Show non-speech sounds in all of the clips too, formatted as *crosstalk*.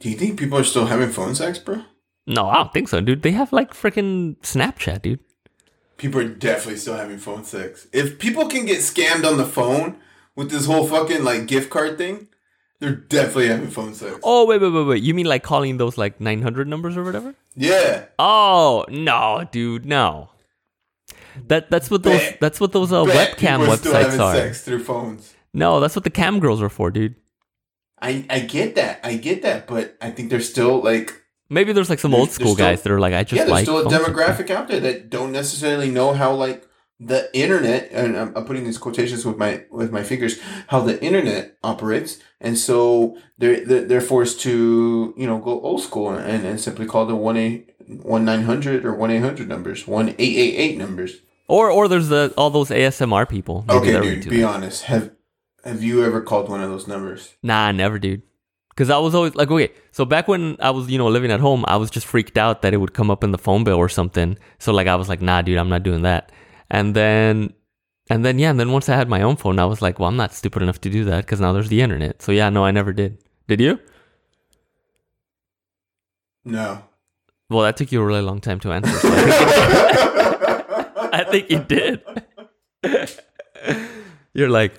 Do you think people are still having phone sex, bro? No, I don't think so, dude. They have like freaking Snapchat, dude. People are definitely still having phone sex. If people can get scammed on the phone with this whole fucking like gift card thing, they're definitely having phone sex. Oh wait, wait, wait, wait. You mean like calling those like nine hundred numbers or whatever? Yeah. Oh no, dude, no. That that's what those Bet- that's what those uh, webcam people are still websites are. sex through phones. No, that's what the cam girls are for, dude. I I get that. I get that, but I think there's still like Maybe there's like some There's- old school still- guys that are like, I just yeah, there's like still a demographic out there that don't necessarily know how like the internet and I'm, I'm putting these quotations with my with my fingers how the internet operates and so they're they're, forced to you know go old school and, and simply call the one eight one nine hundred or one eight hundred numbers one eight eight eight numbers Or or there's the all those ASMR people. Maybe okay dude be that. honest have have you ever called one of those numbers Nah, never, dude. Because I was always like, okay, so back when I was, you know, living at home, I was just freaked out that it would come up in the phone bill or something. So like, I was like, nah, dude, I'm not doing that. And then, and then, yeah, and then once I had my own phone, I was like, well, I'm not stupid enough to do that because now there's the internet. So yeah, no, I never did. Did you? no Well, that took you a really long time to answer. So *laughs* *laughs* I, think you did. I think you did. You're like,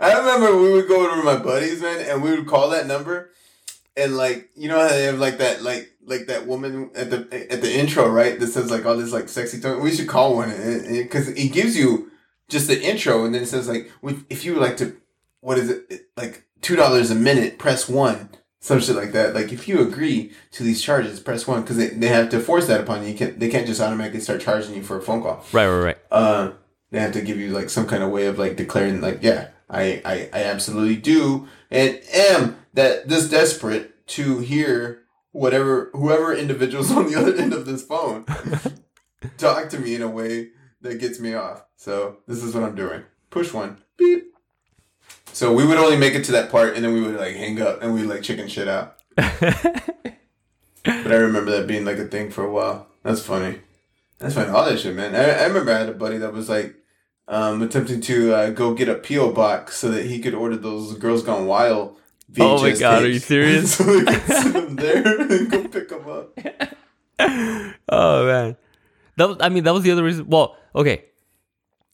I remember we would go to my buddies, man, and we would call that number, and like you know how they have like that like like that woman at the at the intro, right? That says like all this like sexy tone. We should call one because it gives you just the intro, and then it says like if you would like to, what is it like two dollars a minute? Press one. Some shit like that. Like if you agree to these charges, press one because they, they have to force that upon you. you can't, they can't just automatically start charging you for a phone call right, right, right. uh, they have to give you like some kind of way of like declaring like, yeah, I, I, I absolutely do and am that this desperate to hear whatever whoever individuals *laughs* on the other end of this phone *laughs* talk to me in a way that gets me off. So this is what I'm doing. Push one. Beep. So we would only make it to that part and then we would like hang up and we like chicken shit out. *laughs* But I remember that being like a thing for a while. That's funny. That's funny. All that shit, man. I, I remember I had a buddy that was like um, attempting to uh, go get a PO box so that he could order those Girls Gone Wild. VHS Oh my God, are you serious? *laughs* so could send them there *laughs* and go pick them up. *laughs* oh man, that was, I mean that was the other reason. Well, okay,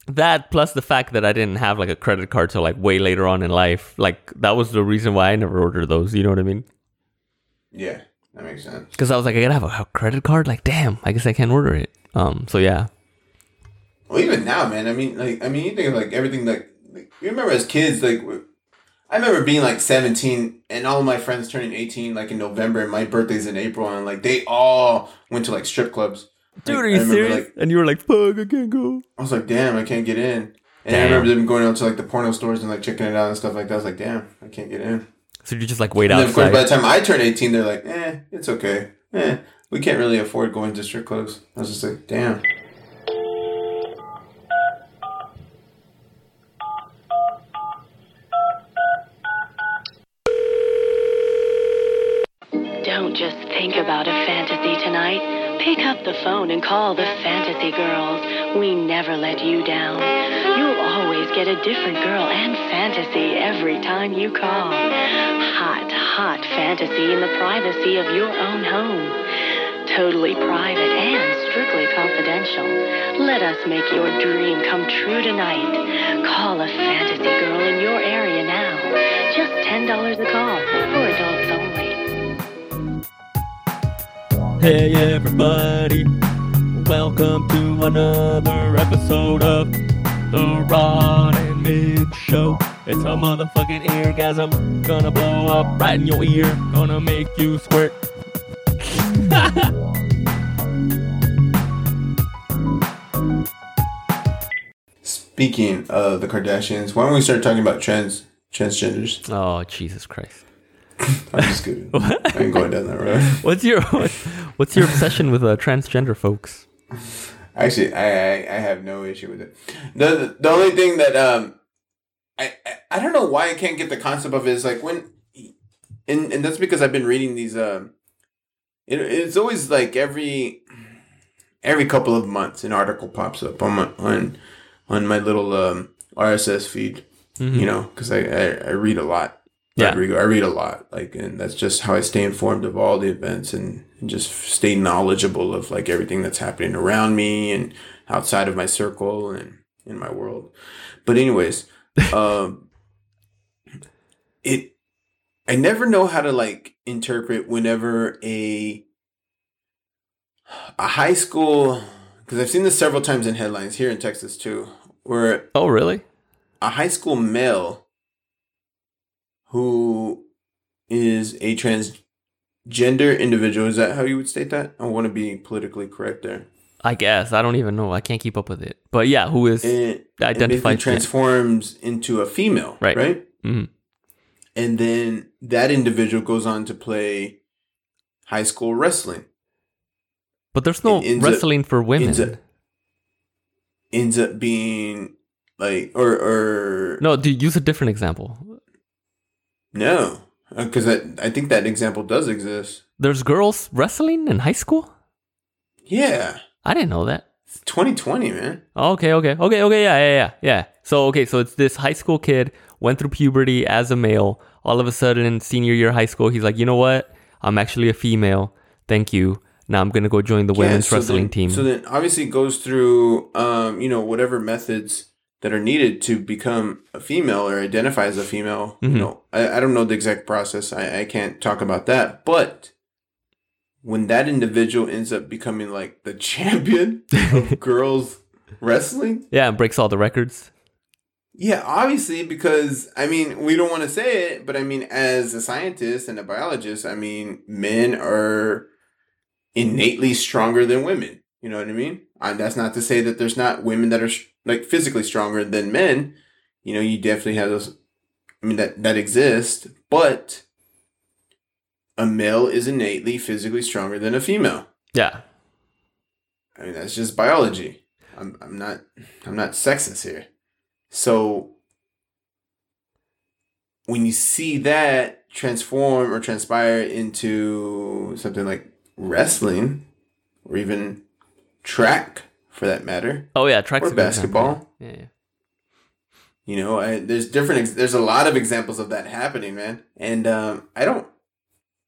that plus the fact that I didn't have like a credit card till like way later on in life, like that was the reason why I never ordered those. You know what I mean? Yeah, that makes sense. Because I was like, I gotta have a, a credit card. Like, damn, I guess I can't order it. Um, so yeah, Well, even now, man. I mean, like, I mean, you think of like everything. Like, like you remember as kids, like, I remember being like seventeen, and all my friends turning eighteen, like in November, and my birthday's in April, and like they all went to like strip clubs. dude, Like, are you remember, serious? Like, and you were like, fuck, I can't go. I was like, damn, I can't get in. And I remember them going out to like the porno stores and like checking it out and stuff like that. I was like, damn, I can't get in. So you just like wait And then of course, outside. by the time I turn eighteen, they're like, eh, it's okay. Eh, we can't really afford going to strip clubs. I was just like, damn. Don't just think about a fantasy tonight. Pick up the phone and call the Fantasy Girls. We never let you down. You'll always get a different girl and fantasy every time you call. Hot, hot fantasy in the privacy of your own home. Totally private and strictly confidential. Let us make your dream come true tonight. Call a fantasy girl in your area now. Just $10 a call Hey everybody, welcome to another episode of the Rod and Mig Show. It's a motherfucking eargasm, gonna blow up right in your ear, gonna make you squirt. *laughs* Speaking of the Kardashians, why don't we start talking about trans transgenders? Oh Jesus Christ! I'm just kidding. *laughs* I ain't going down that road. What's your what's your obsession with uh, transgender folks? Actually, I, I I have no issue with it. the The only thing that um, I, I I don't know why I can't get the concept of it is like when, and and that's because I've been reading these um, it, it's always like every every couple of months an article pops up on my on on my little um RSS feed. Mm-hmm. You know, because I, I I read a lot Yeah. Rodrigo. I read a lot, like, and that's just how I stay informed of all the events and, and just stay knowledgeable of like everything that's happening around me and outside of my circle and in my world. But anyways, *laughs* um, it I never know how to like interpret whenever a a high school because I've seen this several times in headlines here in Texas too, where Oh, really? a high school male who is a transgender individual is that how you would state that? I want to be politically correct there. I guess. I don't even know. I can't keep up with it. But yeah, who is And identified gen- transforms into a female, Right. Right. Mhm. And then that individual goes on to play high school wrestling. But there's no ends up- wrestling for women. ends up- Ends up being like, or or no, do use a different example. No, because I I think that example does exist. There's girls wrestling in high school? Yeah, I didn't know that. it's 2020, man. Okay, okay, okay, okay, yeah, yeah, yeah, yeah. So, okay, so it's this high school kid went through puberty as a male. All of a sudden, in senior year of high school, he's like, you know what? I'm actually a female. Thank you. Now I'm gonna go join the women's so wrestling then, team. So then, obviously, it goes through, um, you know, whatever methods that are needed to become a female or identify as a female. Mhm. You know, I, I don't know the exact process. I, I can't talk about that. But when that individual ends up becoming like the *laughs* champion of *laughs* girls wrestling, yeah, and breaks all the records. yeah, obviously, because I mean, we don't want to say it, but I mean, as a scientist and a biologist, I mean, men are innately stronger than women. You know what I mean? And that's not to say that there's not women that are sh- like physically stronger than men. You know, you definitely have those. I mean, that that exists, but a male is innately physically stronger than a female. Yeah. I mean, that's just biology. I'm, I'm not, I'm not sexist here. So when you see that transform or transpire into something like wrestling or even track for that matter, Oh yeah, track's or a basketball, Yeah, yeah. you know, I, there's different, ex- there's a lot of examples of that happening, man. And, um, I don't,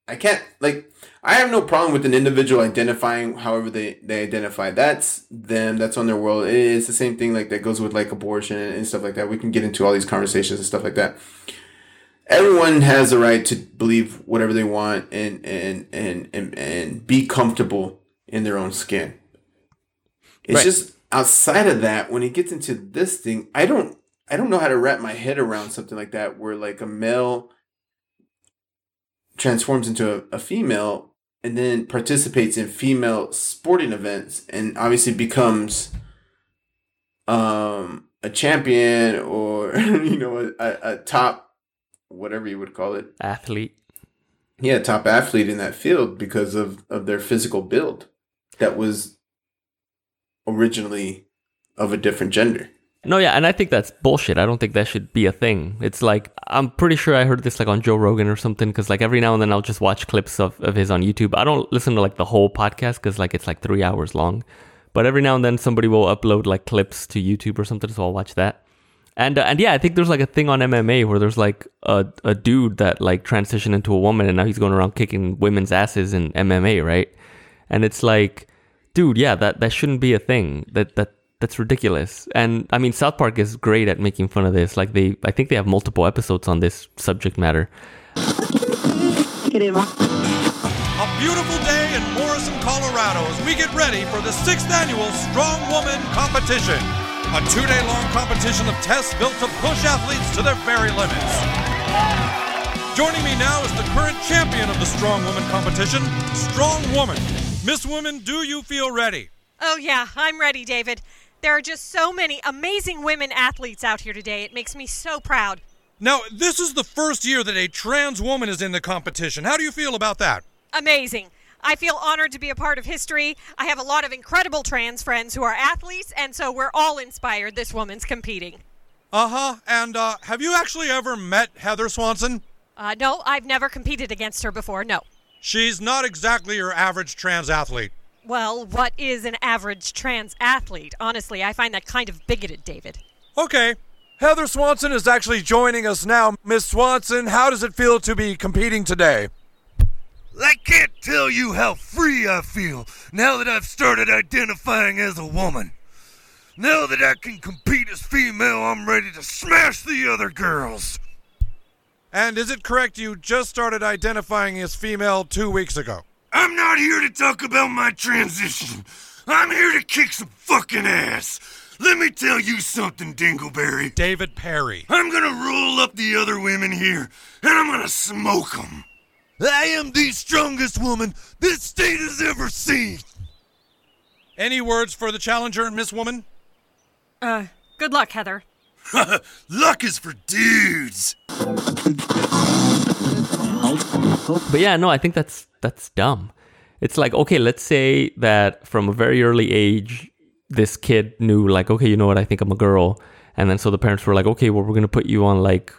I can't, like, I have no problem with an individual identifying however they, they identify. That's them, that's on their world. It's the same thing, like, that goes with, like, abortion and stuff like that. We can get into all these conversations and stuff like that. Everyone has the right to believe whatever they want and, and, and, and, and be comfortable in their own skin. It's Right. just outside of that, when it gets into this thing, I don't I don't know how to wrap my head around something like that where like a male transforms into a, a female and then participates in female sporting events and obviously becomes um a champion or *laughs* you know a, a top whatever you would call it Athlete. yeah top athlete in that field because of of their physical build that was originally of a different gender No, yeah, and I think that's bullshit. I don't think that should be a thing. It's like I'm pretty sure I heard this like on Joe Rogan or something because like every now and then I'll just watch clips of, of his on YouTube. I don't listen to like the whole podcast because like it's like three hours long, but every now and then somebody will upload like clips to YouTube or something, so I'll watch that. And uh, and yeah, I think there's like a thing on MMA where there's like a a dude that like transitioned into a woman and now he's going around kicking women's asses in MMA, right? And it's like, dude, yeah, that that shouldn't be a thing. That that that's ridiculous. And I mean, South Park is great at making fun of this. Like they, I think they have multiple episodes on this subject matter. A beautiful day in Morrison, Colorado as we get ready for the sixth annual Strong Woman Competition. A two day long competition of tests built to push athletes to their very limits. Joining me now is the current champion of the Strong Woman Competition, Strong Woman. Miss Woman, do you feel ready? Oh, yeah, I'm ready, David. There are just so many amazing women athletes out here today. It makes me so proud. Now, this is the first year that a trans woman is in the competition. How do you feel about that? Amazing. I feel honored to be a part of history. I have a lot of incredible trans friends who are athletes, and so we're all inspired this woman's competing. Uh huh. And uh, have you actually ever met Heather Swanson? Uh, no, I've never competed against her before, no. She's not exactly your average trans athlete. Well, what is an average trans athlete? Honestly, I find that kind of bigoted, David. Okay. Heather Swanson is actually joining us now. Miss Swanson, how does it feel to be competing today? I can't tell you how free I feel now that I've started identifying as a woman. Now that I can compete as female, I'm ready to smash the other girls. And is it correct you just started identifying as female two weeks ago? I'm not here to talk about my transition. I'm here to kick some fucking ass. Let me tell you something, Dingleberry. David Perry. I'm gonna roll up the other women here, and I'm gonna smoke them. I am the strongest woman this state has ever seen. Any words for the challenger, Miss Woman? Uh, good luck, Heather. *laughs* Luck is for dudes. But yeah, no, I think that's that's dumb. It's like, okay, let's say that from a very early age, this kid knew like, okay, you know what, I think I'm a girl. And then so the parents were like, okay, well, we're gonna put you on like,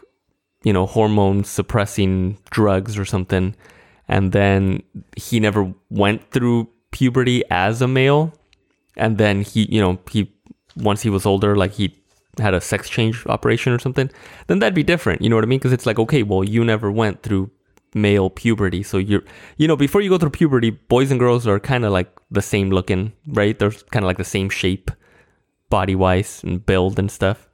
you know, hormone suppressing drugs or something. And then he never went through puberty as a male. And then he, you know, he once he was older, like he had a sex change operation or something, then that'd be different. You know what I mean? Because it's like, okay, well, you never went through male puberty. So you're, you know, before you go through puberty, boys and girls are kind of like the same looking, right? They're kind of like the same shape, body wise and build and stuff.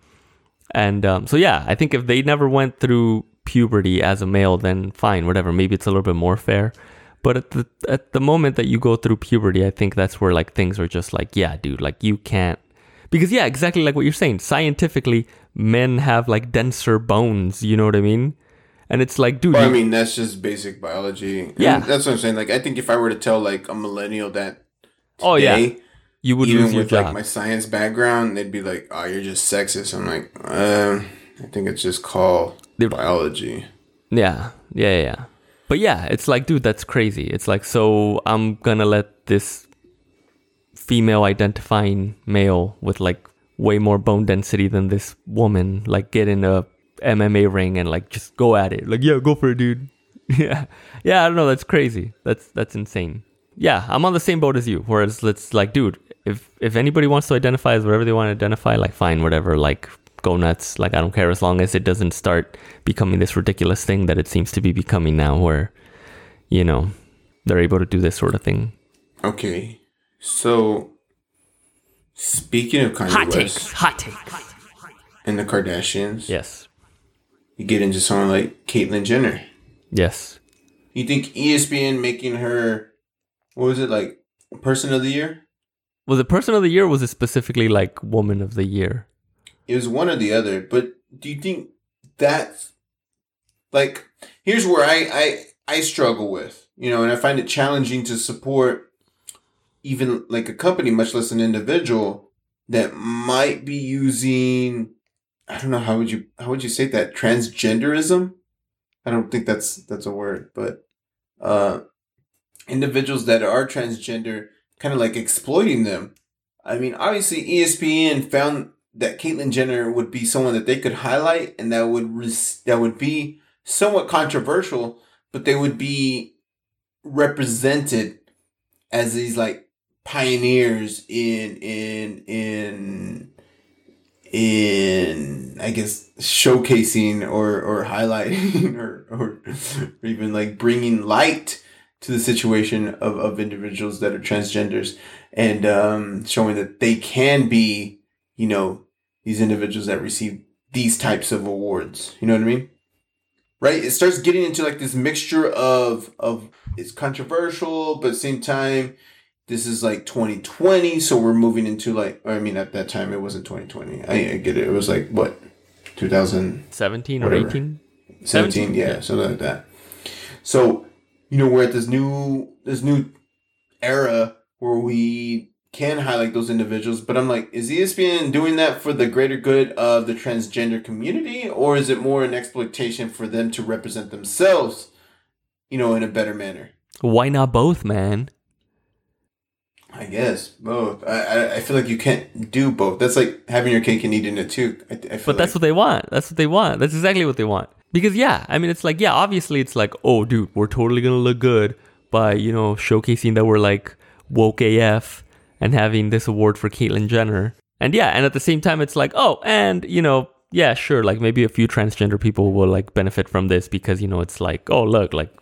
And um, so, yeah, I think if they never went through puberty as a male, then fine, whatever. Maybe it's a little bit more fair. But at the at the moment that you go through puberty, I think that's where like things are just like, yeah, dude, like you can't because yeah, exactly like what you're saying. Scientifically, men have like denser bones. You know what I mean? And it's like, dude. Well, I mean, that's just basic biology. And Yeah. that's what I'm saying. Like, I think if I were to tell like a millennial that, oh yeah, you would even lose your with like my science background, they'd be like, "Oh, you're just sexist." I'm like, um, I think it's just called biology. Yeah, yeah, yeah, yeah. But yeah, it's like, dude, that's crazy. It's like, so I'm gonna let this female identifying male with like way more bone density than this woman like get in a MMA ring and like just go at it. Like, yeah, go for it, dude. *laughs* yeah, yeah. I don't know. That's crazy. That's that's insane. Yeah, I'm on the same boat as you. Whereas, let's like, dude, if if anybody wants to identify as whatever they want to identify, like, fine, whatever. Like, go nuts. Like, I don't care as long as it doesn't start becoming this ridiculous thing that it seems to be becoming now, where you know they're able to do this sort of thing. Okay, so speaking of Kanye Hot West takes. Hot takes. and the Kardashians, Yes. you get into someone like Caitlyn Jenner. Yes. You think ESPN making her, what was it like, Person of the Year? Was it person of the year? or was it specifically like woman of the year? It was one or the other, but do you think that's like here's where I I I struggle with, you know, and I find it challenging to support even like a company, much less an individual that might be using I don't know how would you how would you say that transgenderism? I don't think that's that's a word, but uh individuals that are transgender kind of like exploiting them. I mean, obviously ESPN found that Caitlyn Jenner would be someone that they could highlight and that would res- that would be somewhat controversial, but they would be represented as these like pioneers in in in in I guess showcasing or or highlighting or *laughs* or, or even like bringing light to the situation of, of individuals that are transgenders and um, showing that they can be you know these individuals that receive these types of awards. You know what i mean? Right? It starts getting into like this mixture of of it's controversial but at the same time this is like 2020 so we're moving into like i mean at that time it wasn't 2020 i, I get it. It was like what 2017 or 18? 17 yeah, something like that. So you know we're at this new this new era where we can highlight those individuals but i'm like is espn doing that for the greater good of the transgender community or is it more an exploitation for them to represent themselves you know in a better manner? Why not both, man? I guess both i i, I feel like you can't do both that's like having your cake and eating it too I, I But that's what they want. That's what they want. That's exactly what they want. Because yeah, I mean, it's like yeah, obviously it's like oh, dude, we're totally gonna look good by you know showcasing that we're like woke AF and having this award for Caitlyn Jenner. And yeah, and at the same time, it's like oh, and you know yeah, sure, like maybe a few transgender people will like benefit from this because you know it's like, oh look, like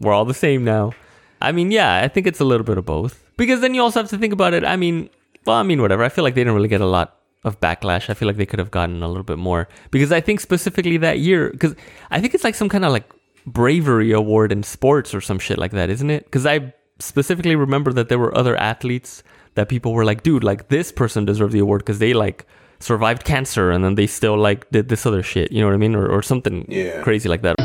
we're all the same now. I mean, yeah, I think it's a little bit of both. Because then you also have to think about it. I mean, well, I mean, whatever. I feel like they didn't really get a lot of backlash. I feel like they could have gotten a little bit more because I think specifically that year, because I think it's like some kind of like bravery award in sports or some shit like that, isn't it? Because I specifically remember that there were other athletes that people were like, dude, like this person deserves the award because they like survived cancer and then they still like did this other shit. You know what I mean? Or, or something Yeah. crazy like that.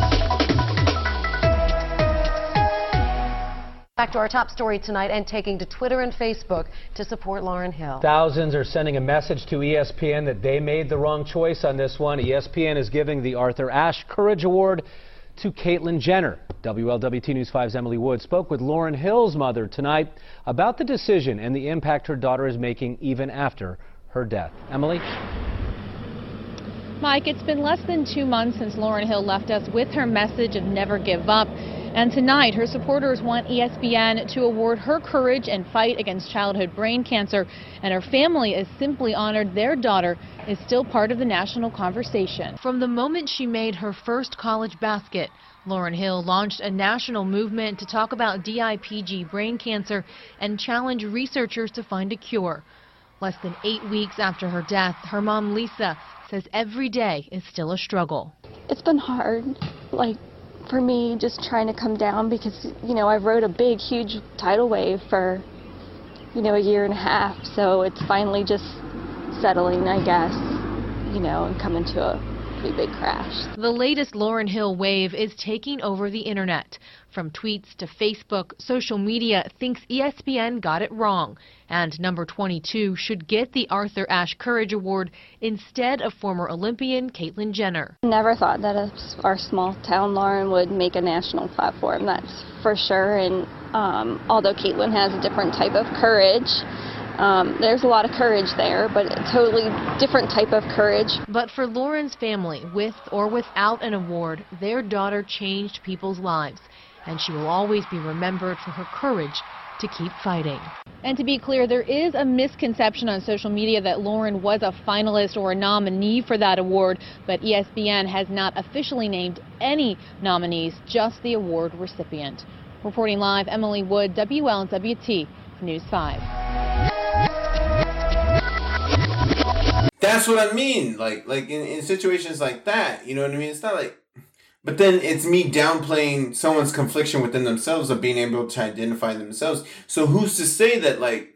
Back to our top story tonight and taking to Twitter and Facebook to support Lauren Hill. Thousands are sending a message to ESPN that they made the wrong choice on this one. ESPN is giving the Arthur Ashe Courage Award to Caitlyn Jenner. WLWT News 5's Emily Wood spoke with Lauren Hill's mother tonight about the decision and the impact her daughter is making even after her death. Emily? Mike, it's been less than two months since Lauren Hill left us with her message of never give up. And tonight, her supporters want ESPN to award her courage and fight against childhood brain cancer. And her family is simply honored their daughter is still part of the national conversation. From the moment she made her first college basket, Lauren Hill launched a national movement to talk about DIPG brain cancer and challenge researchers to find a cure. Less than eight weeks after her death, her mom Lisa says every day is still a struggle. it's been hard like for me just trying to come down because you know I rode a big huge tidal wave for you know a year and a half. So it's finally just settling I guess you know and coming to a pretty big crash The latest Lauren Hill wave is taking over the internet. From tweets to Facebook, social media thinks ESPN got it wrong. And number 22 should get the Arthur Ashe Courage Award instead of former Olympian Caitlyn Jenner. never thought that our small town Lauren would make a national platform that's for sure and um, although Caitlyn has a different type of courage um, there's a lot of courage there but a totally different type of courage But for Lauren's family, with or without an award, their daughter changed people's lives. And she will always be remembered for her courage to keep fighting. And to be clear, there is a misconception on social media that Lauren was a finalist or a nominee for that award, but ESPN has not officially named any nominees, just the award recipient. Reporting live, Emily Wood, WLWT News 5. That's what I mean. Like, like in, in situations like that, you know what I mean? It's not like, but then it's me downplaying someone's confliction within themselves of being able to identify themselves. So who's to say that, like,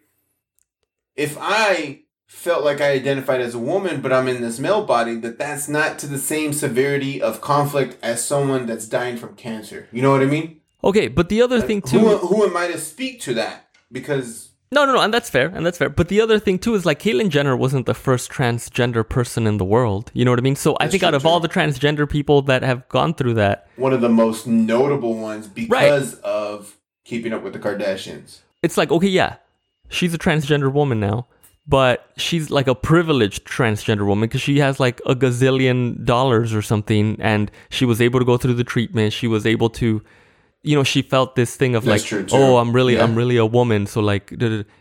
if I felt like I identified as a woman, but I'm in this male body, that that's not to the same severity of conflict as someone that's dying from cancer. You know what I mean? Okay, but the other thing too. Who, who am I to speak to that? Because No, no, no, and that's fair, and that's fair. But the other thing too is like Caitlyn Jenner wasn't the first transgender person in the world. You know what I mean? So I think out of all the transgender people that have gone through that, one of the most notable ones because of keeping up with the Kardashians. it's like okay, yeah, she's a transgender woman now, but she's like a privileged transgender woman because she has like a gazillion dollars or something, and she was able to go through the treatment. She was able to. You know, she felt this thing of That's like, oh, I'm really, Yeah. I'm really a woman. So like,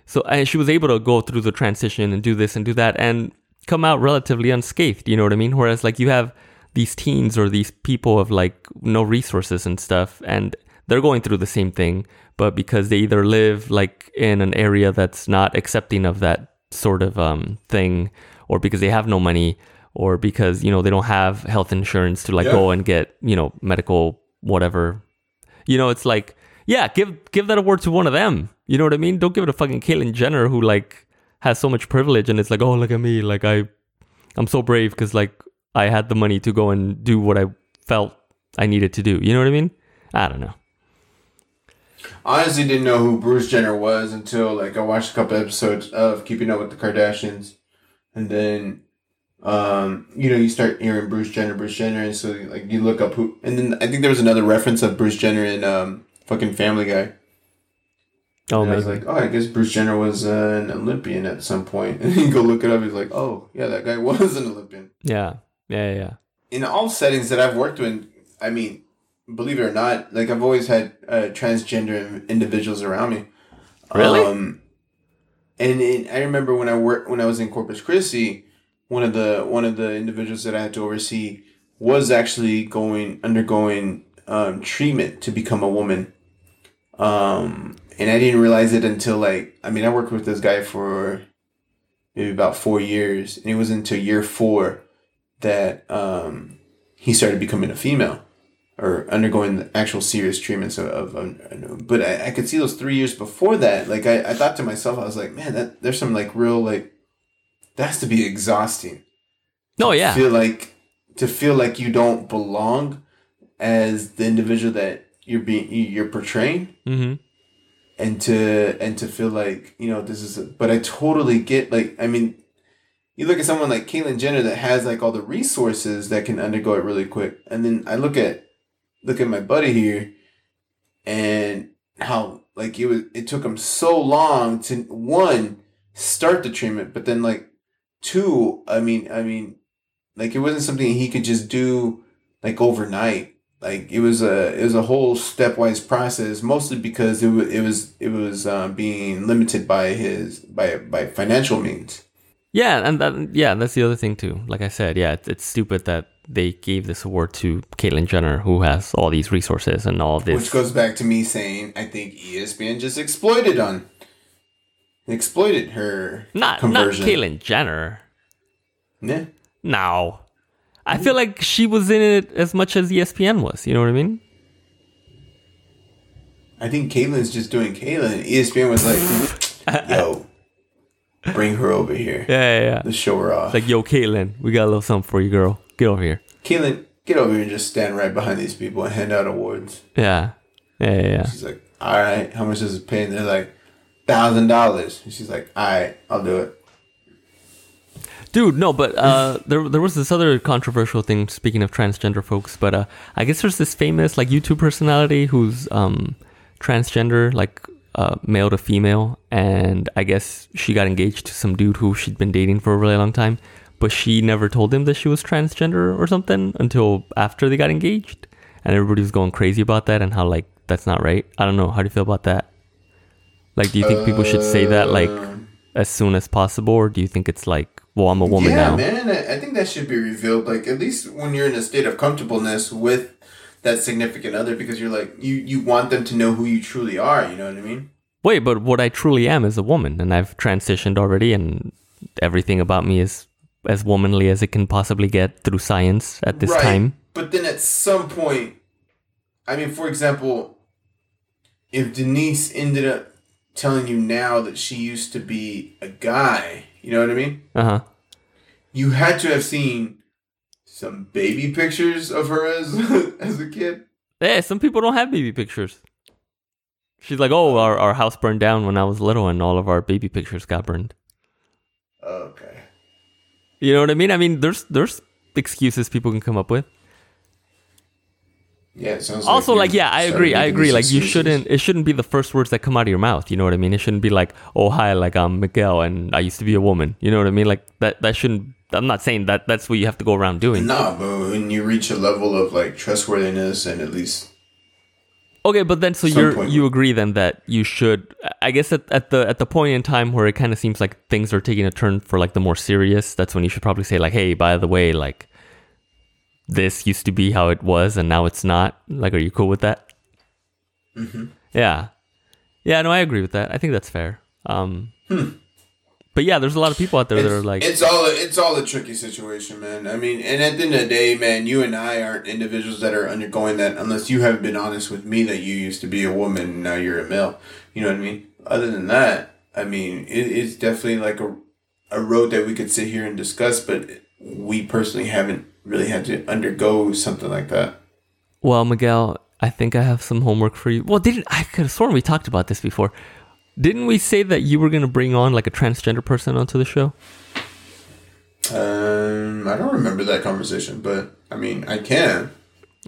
so and she was able to go through the transition and do this and do that and come out relatively unscathed. You know what I mean? Whereas like you have these teens or these people of like no resources and stuff, and they're going through the same thing, but because they either live like in an area that's not accepting of that sort of um thing, or because they have no money, or because you know they don't have health insurance to like Yeah. go and get you know medical whatever you know, it's like, yeah, give give that award to one of them. You know what I mean? Don't give it to fucking Caitlyn Jenner who like has so much privilege and it's like, oh look at me, like I, I'm so brave because like I had the money to go and do what I felt I needed to do. You know what I mean? I don't know. honestly didn't know who Bruce Jenner was until like I watched a couple episodes of Keeping Up with the Kardashians, and then um you know you start hearing Bruce Jenner, Bruce Jenner, and so like you look up who, and then I think there was another reference of Bruce Jenner in um fucking Family Guy. Oh, and I was like, oh, I guess Bruce Jenner was uh, an Olympian at some point, *laughs* and you go look it up. He's like, oh yeah, that guy *laughs* was an Olympian. Yeah, yeah, yeah. in all settings that I've worked in, I mean, believe it or not, like I've always had uh, transgender individuals around me. Really? Um, and it, I remember when I worked when I was in Corpus Christi, one of the one of the individuals that I had to oversee was actually going undergoing um, treatment to become a woman. Um, and I didn't realize it until like I mean I worked with this guy for maybe about four years, and it was until year four that um, he started becoming a female or undergoing the actual serious treatments of, of, of but I, I could see those three years before that like I, I thought to myself i was like man that there's some like real like that has to be exhausting No, yeah. feel like to feel like you don't belong as the individual that you're being you- you're portraying Mm-hmm. and to and to feel like you know this is a, but i totally get like i mean you look at someone like Caitlyn Jenner that has like all the resources that can undergo it really quick and then i look at look at my buddy here and how like it was it took him so long to one start the treatment but then like two i mean i mean like it wasn't something he could just do like overnight like it was a it was a whole stepwise process mostly because it was it was it was uh, being limited by his by by financial means Yeah, and that, yeah, that's the other thing too. Like I said, yeah, it's, it's stupid that they gave this award to Caitlyn Jenner, who has all these resources and all this. which goes back to me saying i think espn just exploited on exploited her not conversion not Caitlyn Jenner. yeah No, I feel like she was in it as much as ESPN was. You know what I mean? I think Caitlyn's just doing Caitlyn. ESPN was like, "Yo, bring her over here. Yeah, yeah, yeah. Let's show her off." It's like, yo, Caitlyn, we got a little something for you, girl. Get over here. Caitlyn, get over here and just stand right behind these people and hand out awards. Yeah, yeah, yeah. yeah. She's like, "All right, how much does it pay?" And they're like, thousand dollars. And she's like, "All right, I'll do it." Dude, no, but uh, there there was this other controversial thing. Speaking of transgender folks, but uh, I guess there's this famous like YouTube personality who's um, transgender, like uh, male to female, and I guess she got engaged to some dude who she'd been dating for a really long time, but she never told him that she was transgender or something until after they got engaged, and everybody was going crazy about that and how like that's not right. I don't know. How do you feel about that? Like, do you think people should say that like um, as soon as possible, or do you think it's like, well, I'm a woman yeah, now? man. I I think that should be revealed. Like at least when you're in a state of comfortableness with that significant other, because you're like you you want them to know who you truly are. You know what I mean? Wait, but what I truly am is a woman, and I've transitioned already, and everything about me is as womanly as it can possibly get through science at this Right. time. But then at some point, I mean, for example, if Denise ended up telling you now that she used to be a guy, you know what I mean? Uh huh. You had to have seen some baby pictures of her as *laughs* as a kid. Yeah, some people don't have baby pictures. She's like, oh, our, our house burned down when I was little, and all of our baby pictures got burned. Okay. You know what I mean? I mean, there's there's excuses people can come up with. Yeah, it sounds also you're like yeah i agree i agree like you shouldn't it shouldn't be the first words that come out of your mouth you know what i mean? It shouldn't be like oh hi like i'm miguel and i used to be a woman you know what i mean? Like that that shouldn't i'm not saying that that's what you have to go around doing. Nah, but when you reach a level of like trustworthiness and at least okay but then so you're you agree then that you should i guess at, at the at the point in time where it kind of seems like things are taking a turn for like the more serious that's when you should probably say like hey by the way like this used to be how it was and now it's not like are you cool with that Mhm. Yeah. Yeah, no, I agree with that. I think that's fair. Um But yeah, there's a lot of people out there that are like it's all it's all a tricky situation, man. I mean, and at the end of the day, man, you and I aren't individuals that are undergoing that unless you have been honest with me that you used to be a woman and now you're a male. You know what I mean? Other than that, I mean, it, it's definitely like a a road that we could sit here and discuss, but we personally haven't really had to undergo something like that. Well, Miguel, I think I have some homework for you. Well, didn't I could have sworn we talked about this before. Didn't we say that you were gonna bring on like a transgender person onto the show? Um, I don't remember that conversation, but I mean, I can.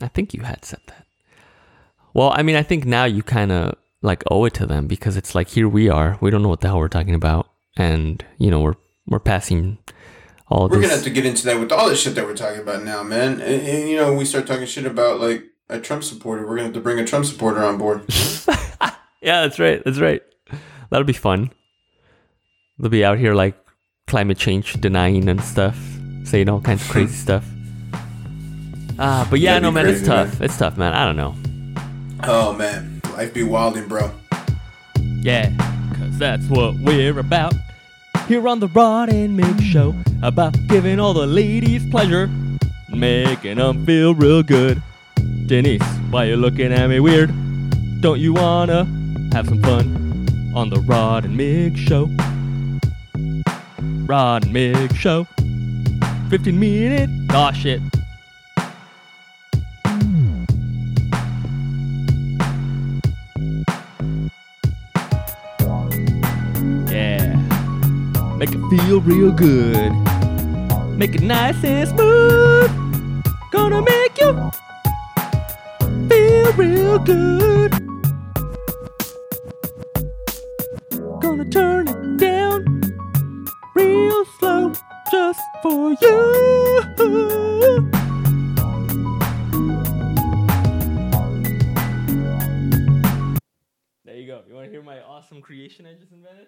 I think you had said that. Well, I mean, I think now you kind of like owe it to them because it's like here we are. We don't know what the hell we're talking about, and you know we're we're passing all We're this. gonna have to get into that with all the shit that we're talking about now, man. And, and, you know, we start talking shit about like a Trump supporter. We're gonna have to bring a Trump supporter on board. *laughs* Yeah, that's right. That's right. That'll be fun. They'll be out here like climate change denying and stuff, saying all kinds of crazy *laughs* stuff. Ah, but yeah, That'd no man, it's tough. man. It's tough, man. I don't know. Oh man, life be wilding, bro. Yeah, cause that's what we're about. Here on the Rod and Mig Show, about giving all the ladies pleasure, making them feel real good. Denise, why you looking at me weird? Don't you wanna have some fun on the Rod and Mig Show? Rod and Mig Show. 15 minute. Aw, shit. Yeah. Make it feel real good. Make it nice and smooth. Gonna make you feel real good. Gonna turn it down real slow just for you. There you go. You want to hear my awesome creation I just invented?